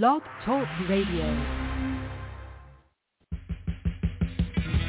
Blog Talk Radio.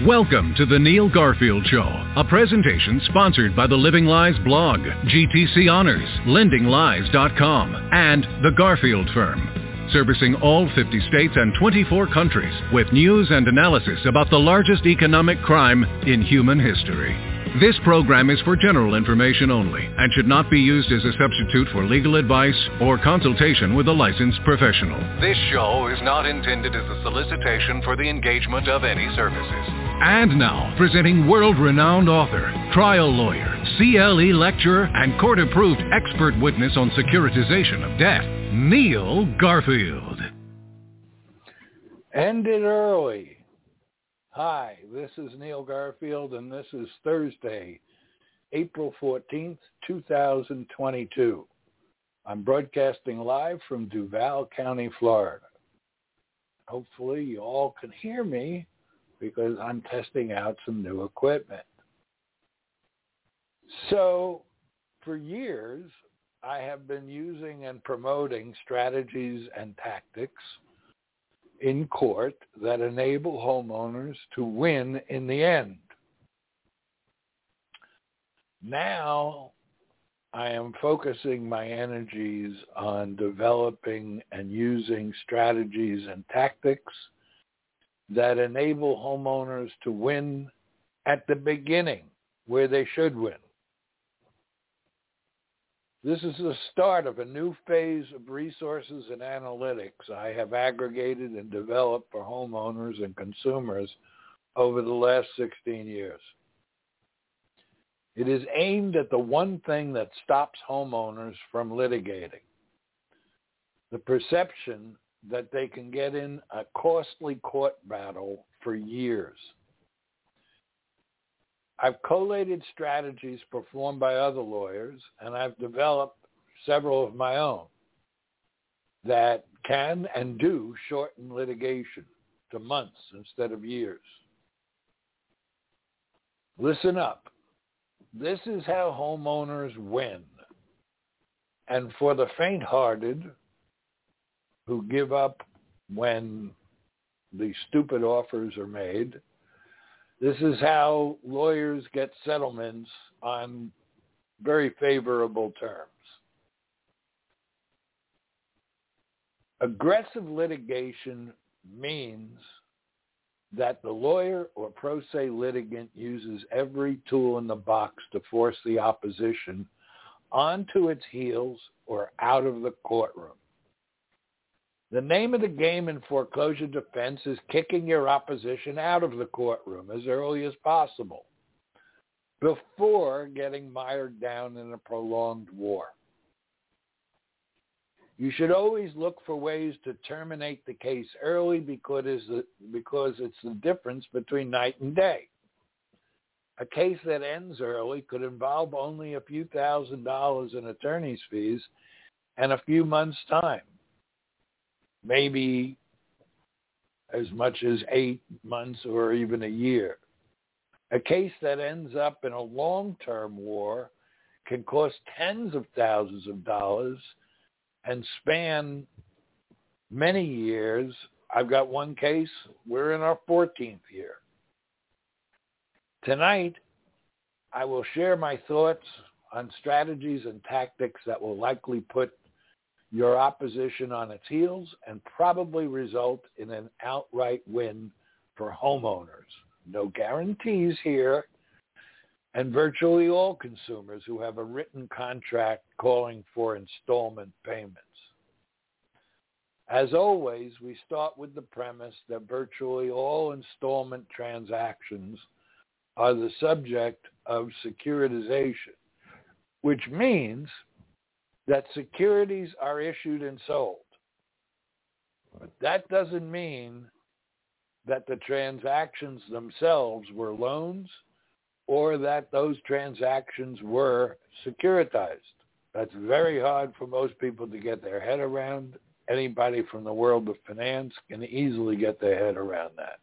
Welcome to the Neil Garfield Show, a presentation sponsored by the Living Lies blog, GTC Honors, LendingLies.com, and the Garfield Firm, servicing all 50 states and 24 countries with news and analysis about the largest economic crime in human history. This program is for general information only and should not be used as a substitute for legal advice or consultation with a licensed professional. This show is not intended as a solicitation for the engagement of any services. And now, presenting world-renowned author, trial lawyer, CLE lecturer, and court-approved expert witness on securitization of debt, Neil Garfield. Ended early. Hi, this is Neil Garfield, and this is Thursday, April 14th, 2022. I'm broadcasting live from Duval County, Florida. Hopefully you all can hear me because I'm testing out some new equipment. So for years, I have been using and promoting strategies and tactics in court that enable homeowners to win in the end. Now I am focusing my energies on developing and using strategies and tactics that enable homeowners to win at the beginning where they should win. This is the start of a new phase of resources and analytics I have aggregated and developed for homeowners and consumers over the last 16 years. It is aimed at the one thing that stops homeowners from litigating, the perception that they can get in a costly court battle for years. I've collated strategies performed by other lawyers, and I've developed several of my own that can and do shorten litigation to months instead of years. Listen up. This is how homeowners win. And for the faint-hearted who give up when the stupid offers are made, this is how lawyers get settlements on very favorable terms. Aggressive litigation means that the lawyer or pro se litigant uses every tool in the box to force the opposition onto its heels or out of the courtroom. The name of the game in foreclosure defense is kicking your opposition out of the courtroom as early as possible before getting mired down in a prolonged war. You should always look for ways to terminate the case early because it's the difference between night and day. A case that ends early could involve only a few thousand dollars in attorney's fees and a few months' time maybe as much as eight months or even a year. A case that ends up in a long-term war can cost tens of thousands of dollars and span many years. I've got one case. We're in our 14th year. Tonight, I will share my thoughts on strategies and tactics that will likely put your opposition on its heels and probably result in an outright win for homeowners. No guarantees here. And virtually all consumers who have a written contract calling for installment payments. As always, we start with the premise that virtually all installment transactions are the subject of securitization, which means that securities are issued and sold. But that doesn't mean that the transactions themselves were loans or that those transactions were securitized. That's very hard for most people to get their head around. Anybody from the world of finance can easily get their head around that.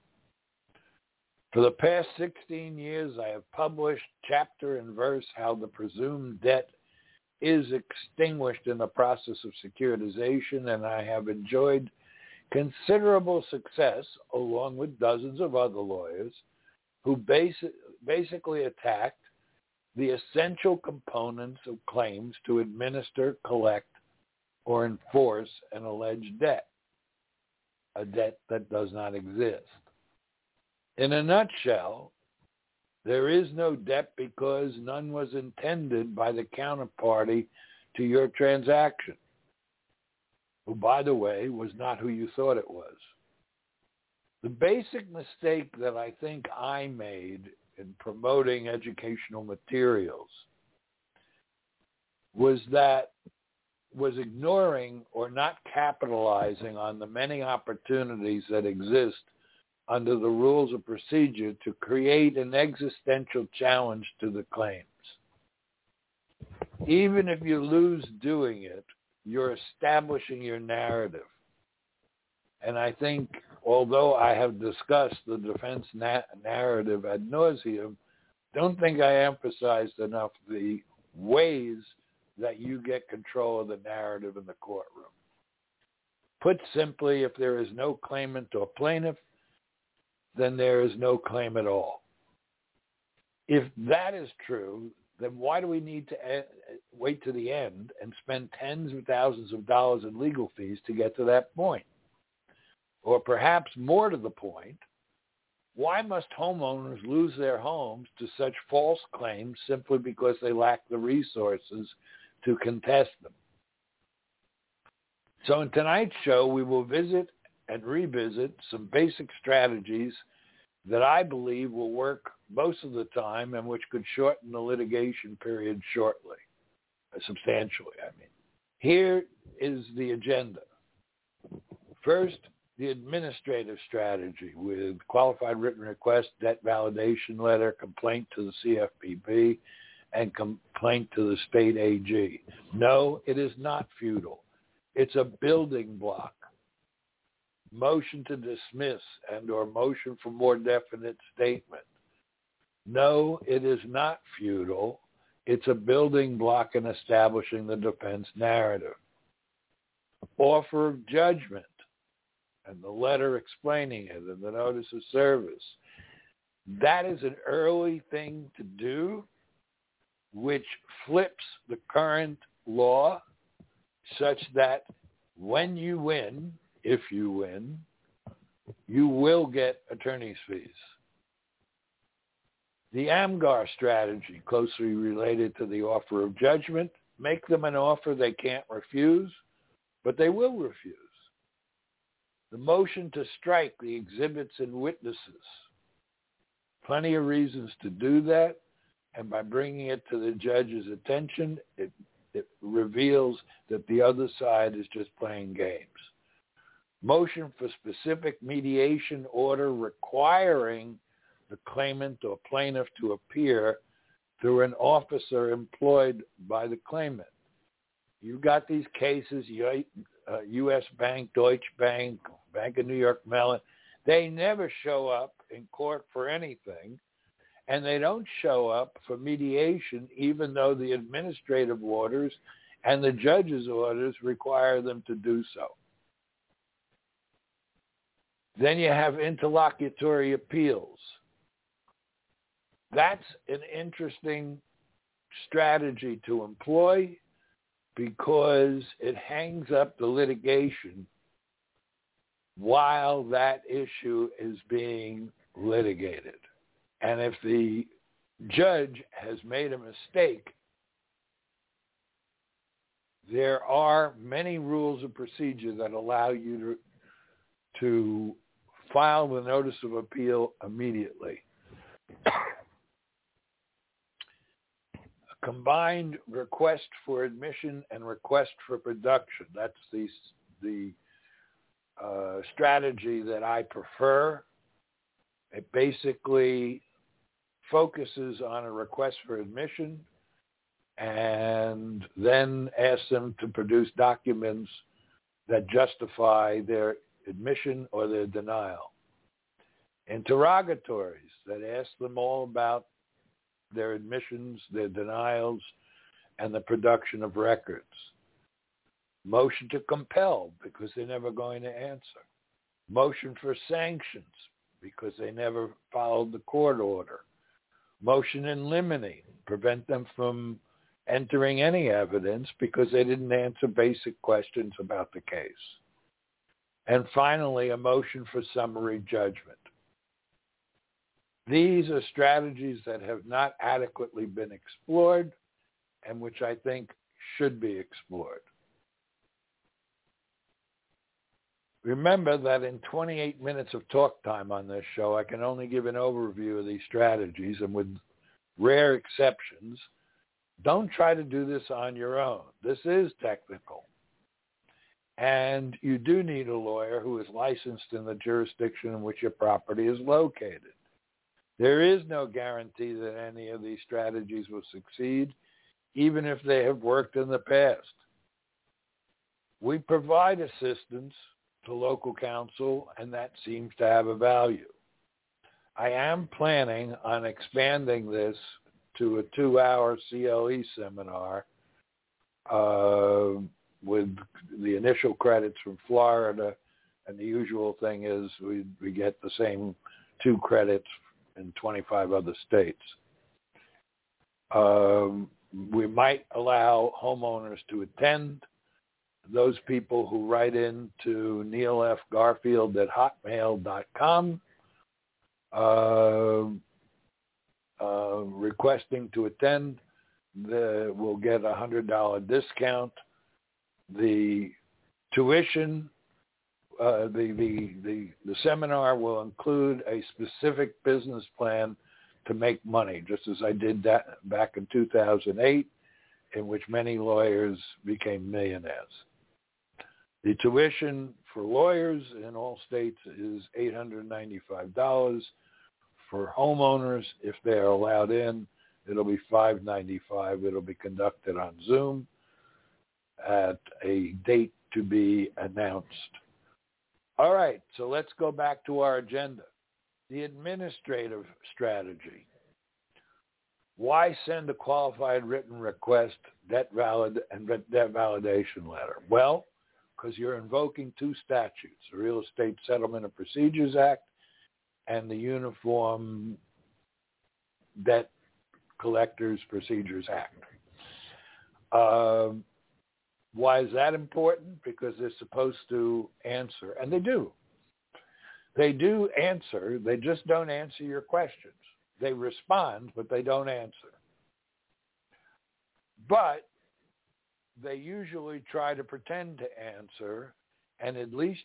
For the past 16 years, I have published chapter and verse how the presumed debt is extinguished in the process of securitization, and I have enjoyed considerable success along with dozens of other lawyers who basi- basically attacked the essential components of claims to administer, collect, or enforce an alleged debt, a debt that does not exist. In a nutshell, there is no debt because none was intended by the counterparty to your transaction, who, by the way, was not who you thought it was. The basic mistake that I think I made in promoting educational materials was that was ignoring or not capitalizing on the many opportunities that exist under the rules of procedure to create an existential challenge to the claims. Even if you lose doing it, you're establishing your narrative. And I think, although I have discussed the defense na- narrative ad nauseum, don't think I emphasized enough the ways that you get control of the narrative in the courtroom. Put simply, if there is no claimant or plaintiff, then there is no claim at all. If that is true, then why do we need to wait to the end and spend tens of thousands of dollars in legal fees to get to that point? Or perhaps more to the point, why must homeowners lose their homes to such false claims simply because they lack the resources to contest them? So in tonight's show, we will visit and revisit some basic strategies that I believe will work most of the time and which could shorten the litigation period shortly, uh, substantially, I mean. Here is the agenda. First, the administrative strategy with qualified written request, debt validation letter, complaint to the CFPB, and complaint to the state AG. No, it is not futile. It's a building block motion to dismiss and or motion for more definite statement. No, it is not futile. It's a building block in establishing the defense narrative. Offer of judgment and the letter explaining it and the notice of service. That is an early thing to do which flips the current law such that when you win, if you win, you will get attorney's fees. The AMGAR strategy, closely related to the offer of judgment, make them an offer they can't refuse, but they will refuse. The motion to strike the exhibits and witnesses. Plenty of reasons to do that, and by bringing it to the judge's attention, it, it reveals that the other side is just playing games motion for specific mediation order requiring the claimant or plaintiff to appear through an officer employed by the claimant. You've got these cases, U.S. Uh, Bank, Deutsche Bank, Bank of New York Mellon. They never show up in court for anything, and they don't show up for mediation even though the administrative orders and the judge's orders require them to do so. Then you have interlocutory appeals. That's an interesting strategy to employ because it hangs up the litigation while that issue is being litigated. And if the judge has made a mistake, there are many rules of procedure that allow you to, to file the notice of appeal immediately. A combined request for admission and request for production. That's the, the uh, strategy that I prefer. It basically focuses on a request for admission and then asks them to produce documents that justify their admission or their denial. Interrogatories that ask them all about their admissions, their denials, and the production of records. Motion to compel because they're never going to answer. Motion for sanctions because they never followed the court order. Motion in limine, prevent them from entering any evidence because they didn't answer basic questions about the case. And finally, a motion for summary judgment. These are strategies that have not adequately been explored and which I think should be explored. Remember that in 28 minutes of talk time on this show, I can only give an overview of these strategies, and with rare exceptions, don't try to do this on your own. This is technical. And you do need a lawyer who is licensed in the jurisdiction in which your property is located. There is no guarantee that any of these strategies will succeed, even if they have worked in the past. We provide assistance to local counsel, and that seems to have a value. I am planning on expanding this to a two-hour CLE seminar uh, with the initial credits from Florida, and the usual thing is we, we get the same two credits in 25 other states. Um, we might allow homeowners to attend those people who write in to Neil F. Garfield at hotmail.com uh, uh, requesting to attend the, will get a $100 discount. The tuition, uh, the, the, the, the seminar will include a specific business plan to make money, just as I did that back in 2008, in which many lawyers became millionaires. The tuition for lawyers in all states is $895. For homeowners, if they're allowed in, it'll be 595. It'll be conducted on Zoom at a date to be announced. All right, so let's go back to our agenda. The administrative strategy. Why send a qualified written request, debt valid, and debt validation letter? Well, because you're invoking two statutes, the Real Estate Settlement and Procedures Act and the Uniform Debt Collectors Procedures Act. Uh, why is that important? Because they're supposed to answer, and they do. They do answer. They just don't answer your questions. They respond, but they don't answer. But they usually try to pretend to answer, and at least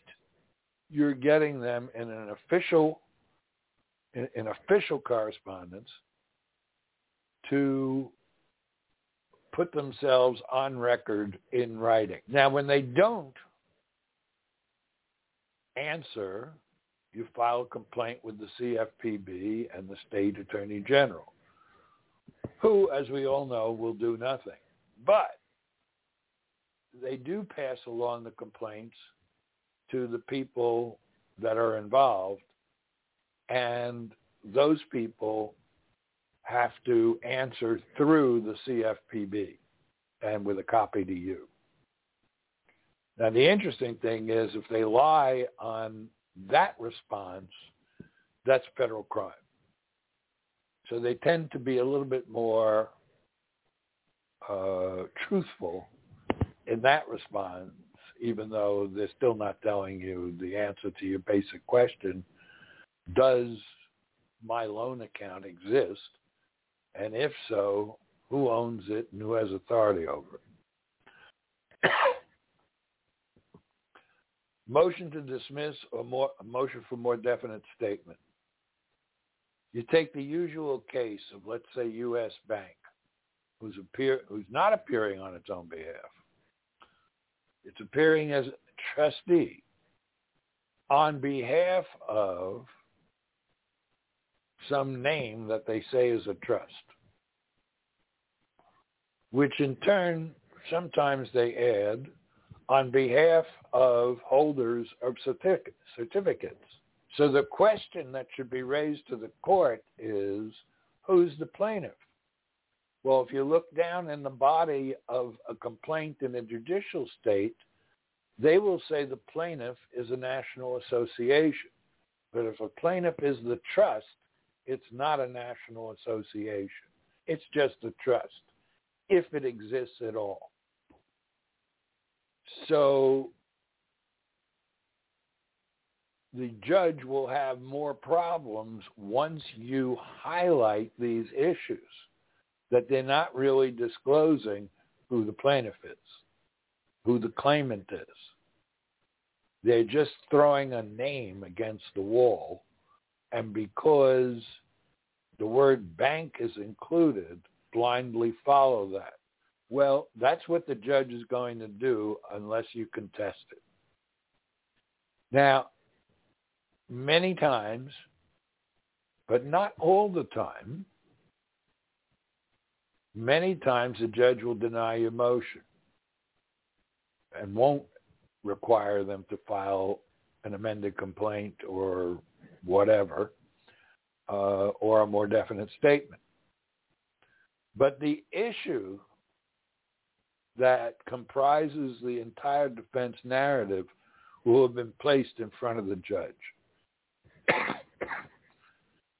you're getting them in an official in, in official correspondence to put themselves on record in writing. Now, when they don't answer, you file a complaint with the CFPB and the state attorney general, who, as we all know, will do nothing. But they do pass along the complaints to the people that are involved, and those people have to answer through the CFPB and with a copy to you. Now, the interesting thing is if they lie on that response, that's federal crime. So they tend to be a little bit more uh, truthful in that response, even though they're still not telling you the answer to your basic question, does my loan account exist? And if so, who owns it and who has authority over it? motion to dismiss or more, a motion for more definite statement. You take the usual case of, let's say, U.S. Bank, who's, appear, who's not appearing on its own behalf. It's appearing as trustee on behalf of some name that they say is a trust, which in turn sometimes they add on behalf of holders of certificates. So the question that should be raised to the court is, who's the plaintiff? Well, if you look down in the body of a complaint in a judicial state, they will say the plaintiff is a national association. But if a plaintiff is the trust, it's not a national association. It's just a trust, if it exists at all. So the judge will have more problems once you highlight these issues that they're not really disclosing who the plaintiff is, who the claimant is. They're just throwing a name against the wall. And because the word bank is included, blindly follow that. Well, that's what the judge is going to do unless you contest it. Now, many times, but not all the time, many times the judge will deny your motion and won't require them to file an amended complaint or whatever, uh, or a more definite statement. But the issue that comprises the entire defense narrative will have been placed in front of the judge.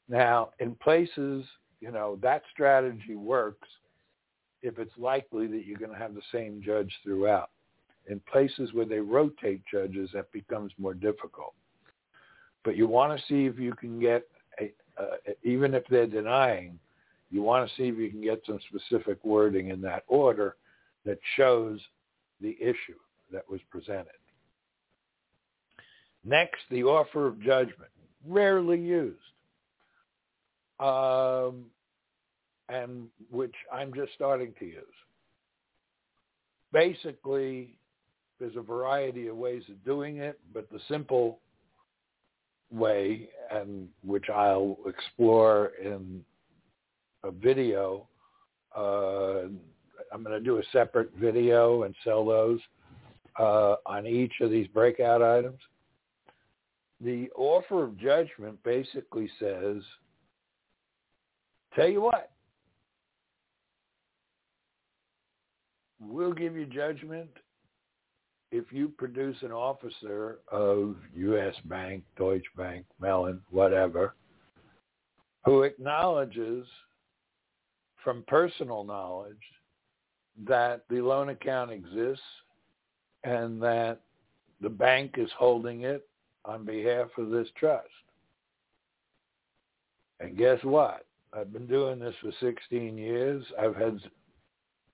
now, in places, you know, that strategy works if it's likely that you're going to have the same judge throughout. In places where they rotate judges, that becomes more difficult. But you want to see if you can get, a, uh, even if they're denying, you want to see if you can get some specific wording in that order that shows the issue that was presented. Next, the offer of judgment, rarely used, um, and which I'm just starting to use. Basically, there's a variety of ways of doing it, but the simple way, and which I'll explore in a video, uh, I'm going to do a separate video and sell those uh, on each of these breakout items. The offer of judgment basically says, tell you what, we'll give you judgment if you produce an officer of U.S. Bank, Deutsche Bank, Mellon, whatever, who acknowledges from personal knowledge that the loan account exists and that the bank is holding it on behalf of this trust. And guess what? I've been doing this for 16 years. I've had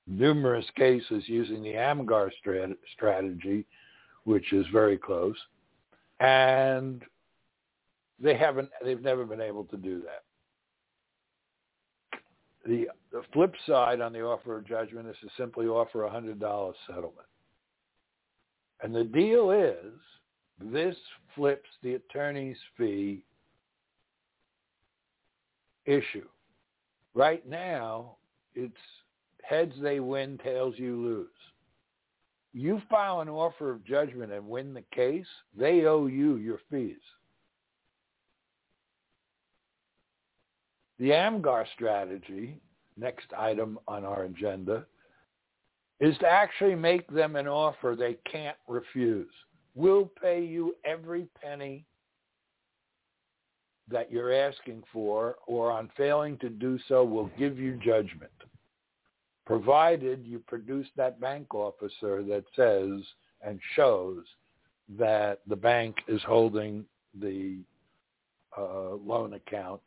numerous cases using the AMGAR strat- strategy, which is very close, and they haven't. They've never been able to do that. The, the flip side on the offer of judgment is to simply offer a hundred dollar settlement, and the deal is this flips the attorney's fee issue. Right now, it's Heads they win, tails you lose. You file an offer of judgment and win the case, they owe you your fees. The AMGAR strategy, next item on our agenda, is to actually make them an offer they can't refuse. We'll pay you every penny that you're asking for, or on failing to do so, we'll give you judgment provided you produce that bank officer that says and shows that the bank is holding the uh, loan account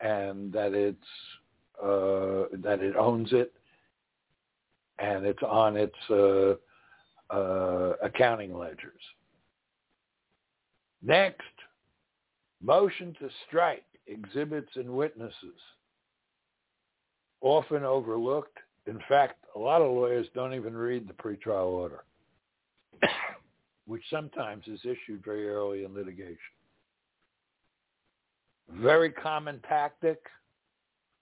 and that it's uh, that it owns it and it's on its uh, uh accounting ledgers. Next, motion to strike exhibits and witnesses, often overlooked in fact, a lot of lawyers don't even read the pretrial order, which sometimes is issued very early in litigation. Very common tactic.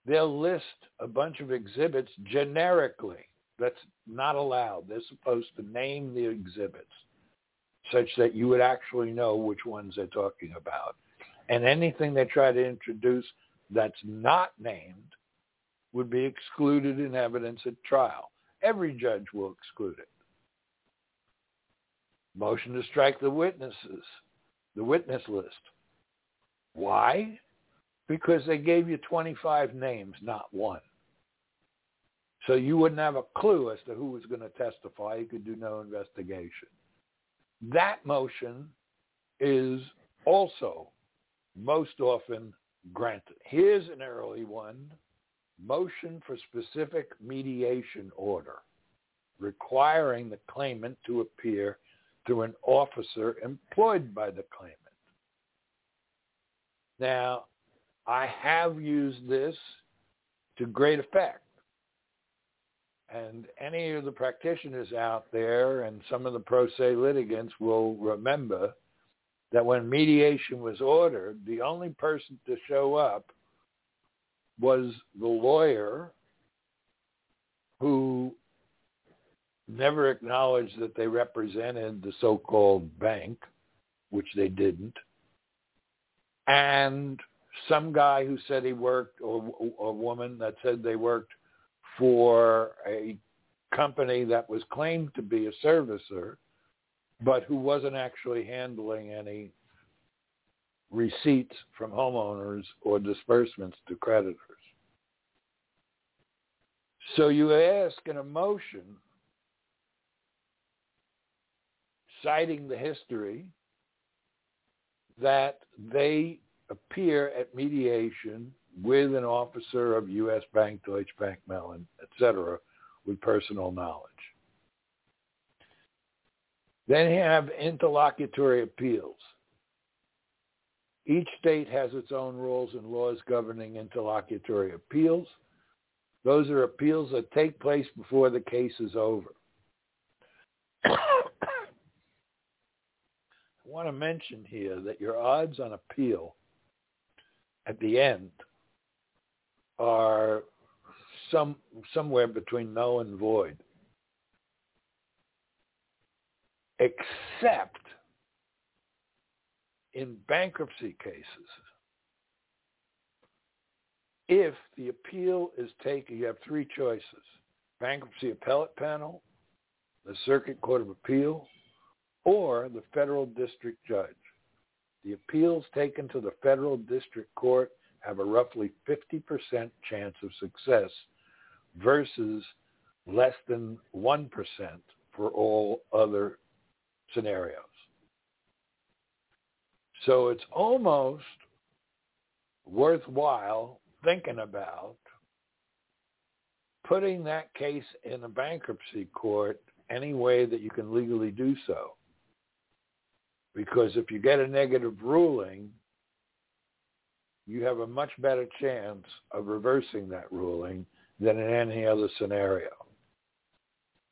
They'll list a bunch of exhibits generically. That's not allowed. They're supposed to name the exhibits such that you would actually know which ones they're talking about. And anything they try to introduce that's not named would be excluded in evidence at trial. Every judge will exclude it. Motion to strike the witnesses, the witness list. Why? Because they gave you 25 names, not one. So you wouldn't have a clue as to who was going to testify. You could do no investigation. That motion is also most often granted. Here's an early one. Motion for specific mediation order requiring the claimant to appear through an officer employed by the claimant. Now, I have used this to great effect. And any of the practitioners out there and some of the pro se litigants will remember that when mediation was ordered, the only person to show up was the lawyer who never acknowledged that they represented the so-called bank, which they didn't, and some guy who said he worked, or a woman that said they worked for a company that was claimed to be a servicer, but who wasn't actually handling any receipts from homeowners or disbursements to creditors. So you ask in a motion citing the history that they appear at mediation with an officer of U.S. Bank, Deutsche Bank, Mellon, etc., with personal knowledge. Then you have interlocutory appeals. Each state has its own rules and laws governing interlocutory appeals. Those are appeals that take place before the case is over. I want to mention here that your odds on appeal at the end are some somewhere between null and void. Except in bankruptcy cases, if the appeal is taken, you have three choices. Bankruptcy appellate panel, the circuit court of appeal, or the federal district judge. The appeals taken to the federal district court have a roughly 50% chance of success versus less than 1% for all other scenarios. So it's almost worthwhile thinking about putting that case in a bankruptcy court any way that you can legally do so. Because if you get a negative ruling, you have a much better chance of reversing that ruling than in any other scenario.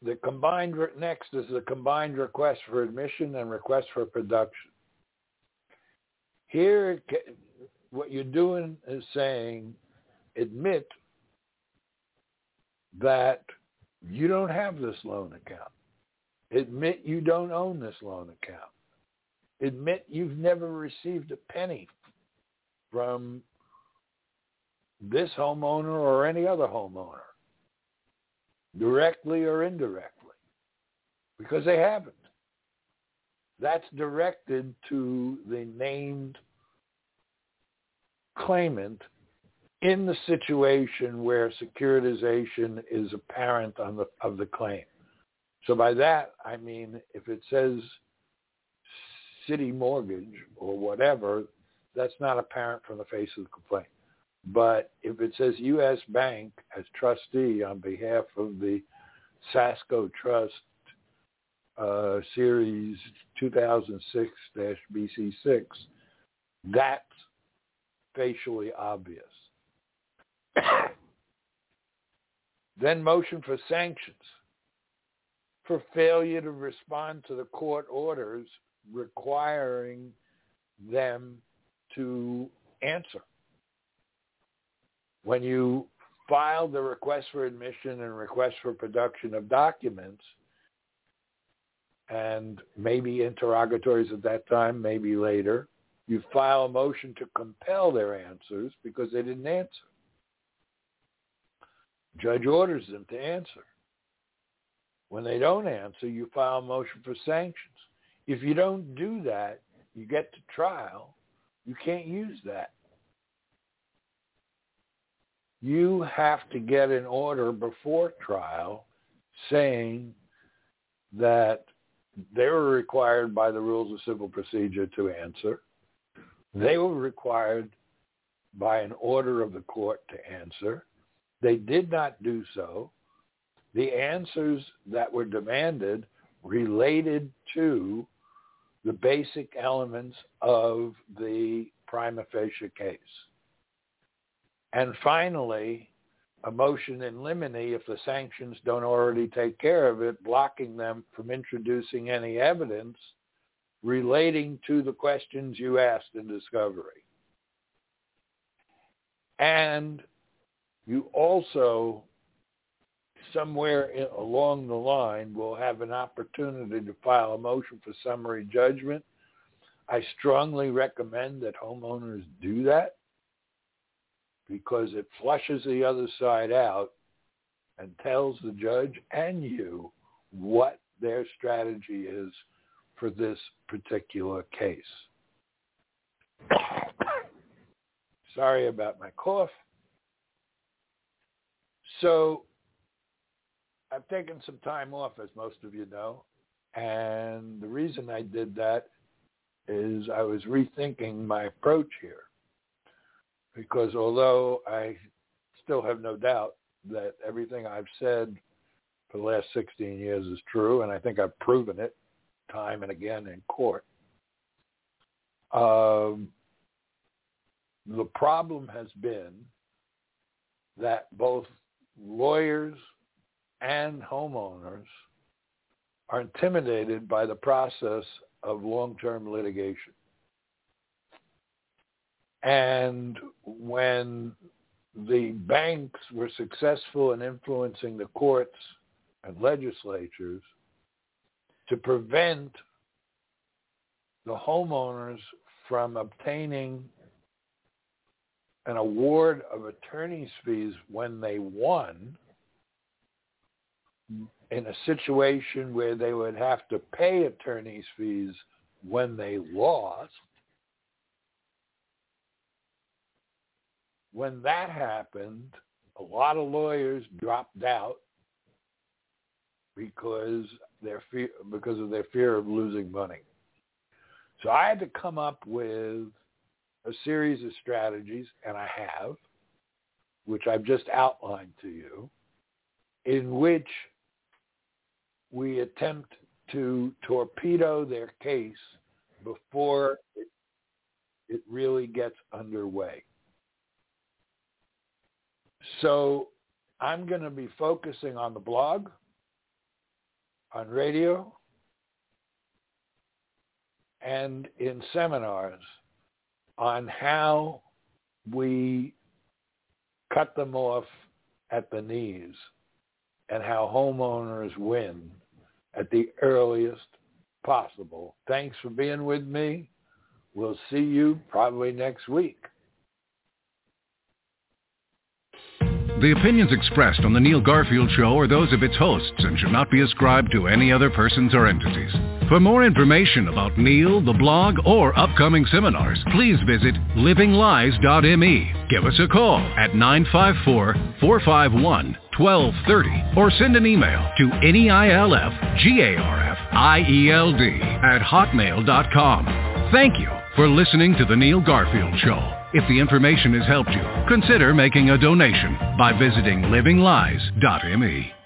The combined next is the combined request for admission and request for production. Here, what you're doing is saying, admit that you don't have this loan account. Admit you don't own this loan account admit you've never received a penny from this homeowner or any other homeowner, directly or indirectly, because they haven't. That's directed to the named claimant in the situation where securitization is apparent on the, of the claim. So by that, I mean, if it says CitiMortgage or whatever, that's not apparent from the face of the complaint. But if it says U.S. Bank as trustee on behalf of the Sasco Trust uh, Series 2006-BC6, that's facially obvious. then motion for sanctions for failure to respond to the court orders requiring them to answer. When you file the request for admission and request for production of documents, and maybe interrogatories at that time, maybe later, you file a motion to compel their answers because they didn't answer. Judge orders them to answer. When they don't answer, you file a motion for sanctions. If you don't do that, you get to trial, you can't use that. You have to get an order before trial saying that they were required by the rules of civil procedure to answer. They were required by an order of the court to answer. They did not do so. The answers that were demanded related to the basic elements of the prima facie case. And finally, a motion in limine if the sanctions don't already take care of it, blocking them from introducing any evidence relating to the questions you asked in discovery. And you also, somewhere along the line, will have an opportunity to file a motion for summary judgment. I strongly recommend that homeowners do that because it flushes the other side out and tells the judge and you what their strategy is for this particular case. Sorry about my cough. So I've taken some time off, as most of you know. And the reason I did that is I was rethinking my approach here because although I still have no doubt that everything I've said for the last 16 years is true, and I think I've proven it time and again in court, um, the problem has been that both lawyers and homeowners are intimidated by the process of long-term litigation. And when the banks were successful in influencing the courts and legislatures to prevent the homeowners from obtaining an award of attorney's fees when they won in a situation where they would have to pay attorney's fees when they lost, when that happened, a lot of lawyers dropped out because their fear, because of their fear of losing money. So I had to come up with a series of strategies, and I have, which I've just outlined to you, in which we attempt to torpedo their case before it, it really gets underway. So I'm going to be focusing on the blog, on radio, and in seminars on how we cut them off at the knees and how homeowners win at the earliest possible. Thanks for being with me. We'll see you probably next week. The opinions expressed on The Neil Garfield Show are those of its hosts and should not be ascribed to any other persons or entities. For more information about Neil, the blog, or upcoming seminars, please visit livinglies.me. Give us a call at 954-451-1230 or send an email to neilfgarfield at hotmail.com. Thank you for listening to The Neil Garfield Show. If the information has helped you, consider making a donation by visiting livinglies.me.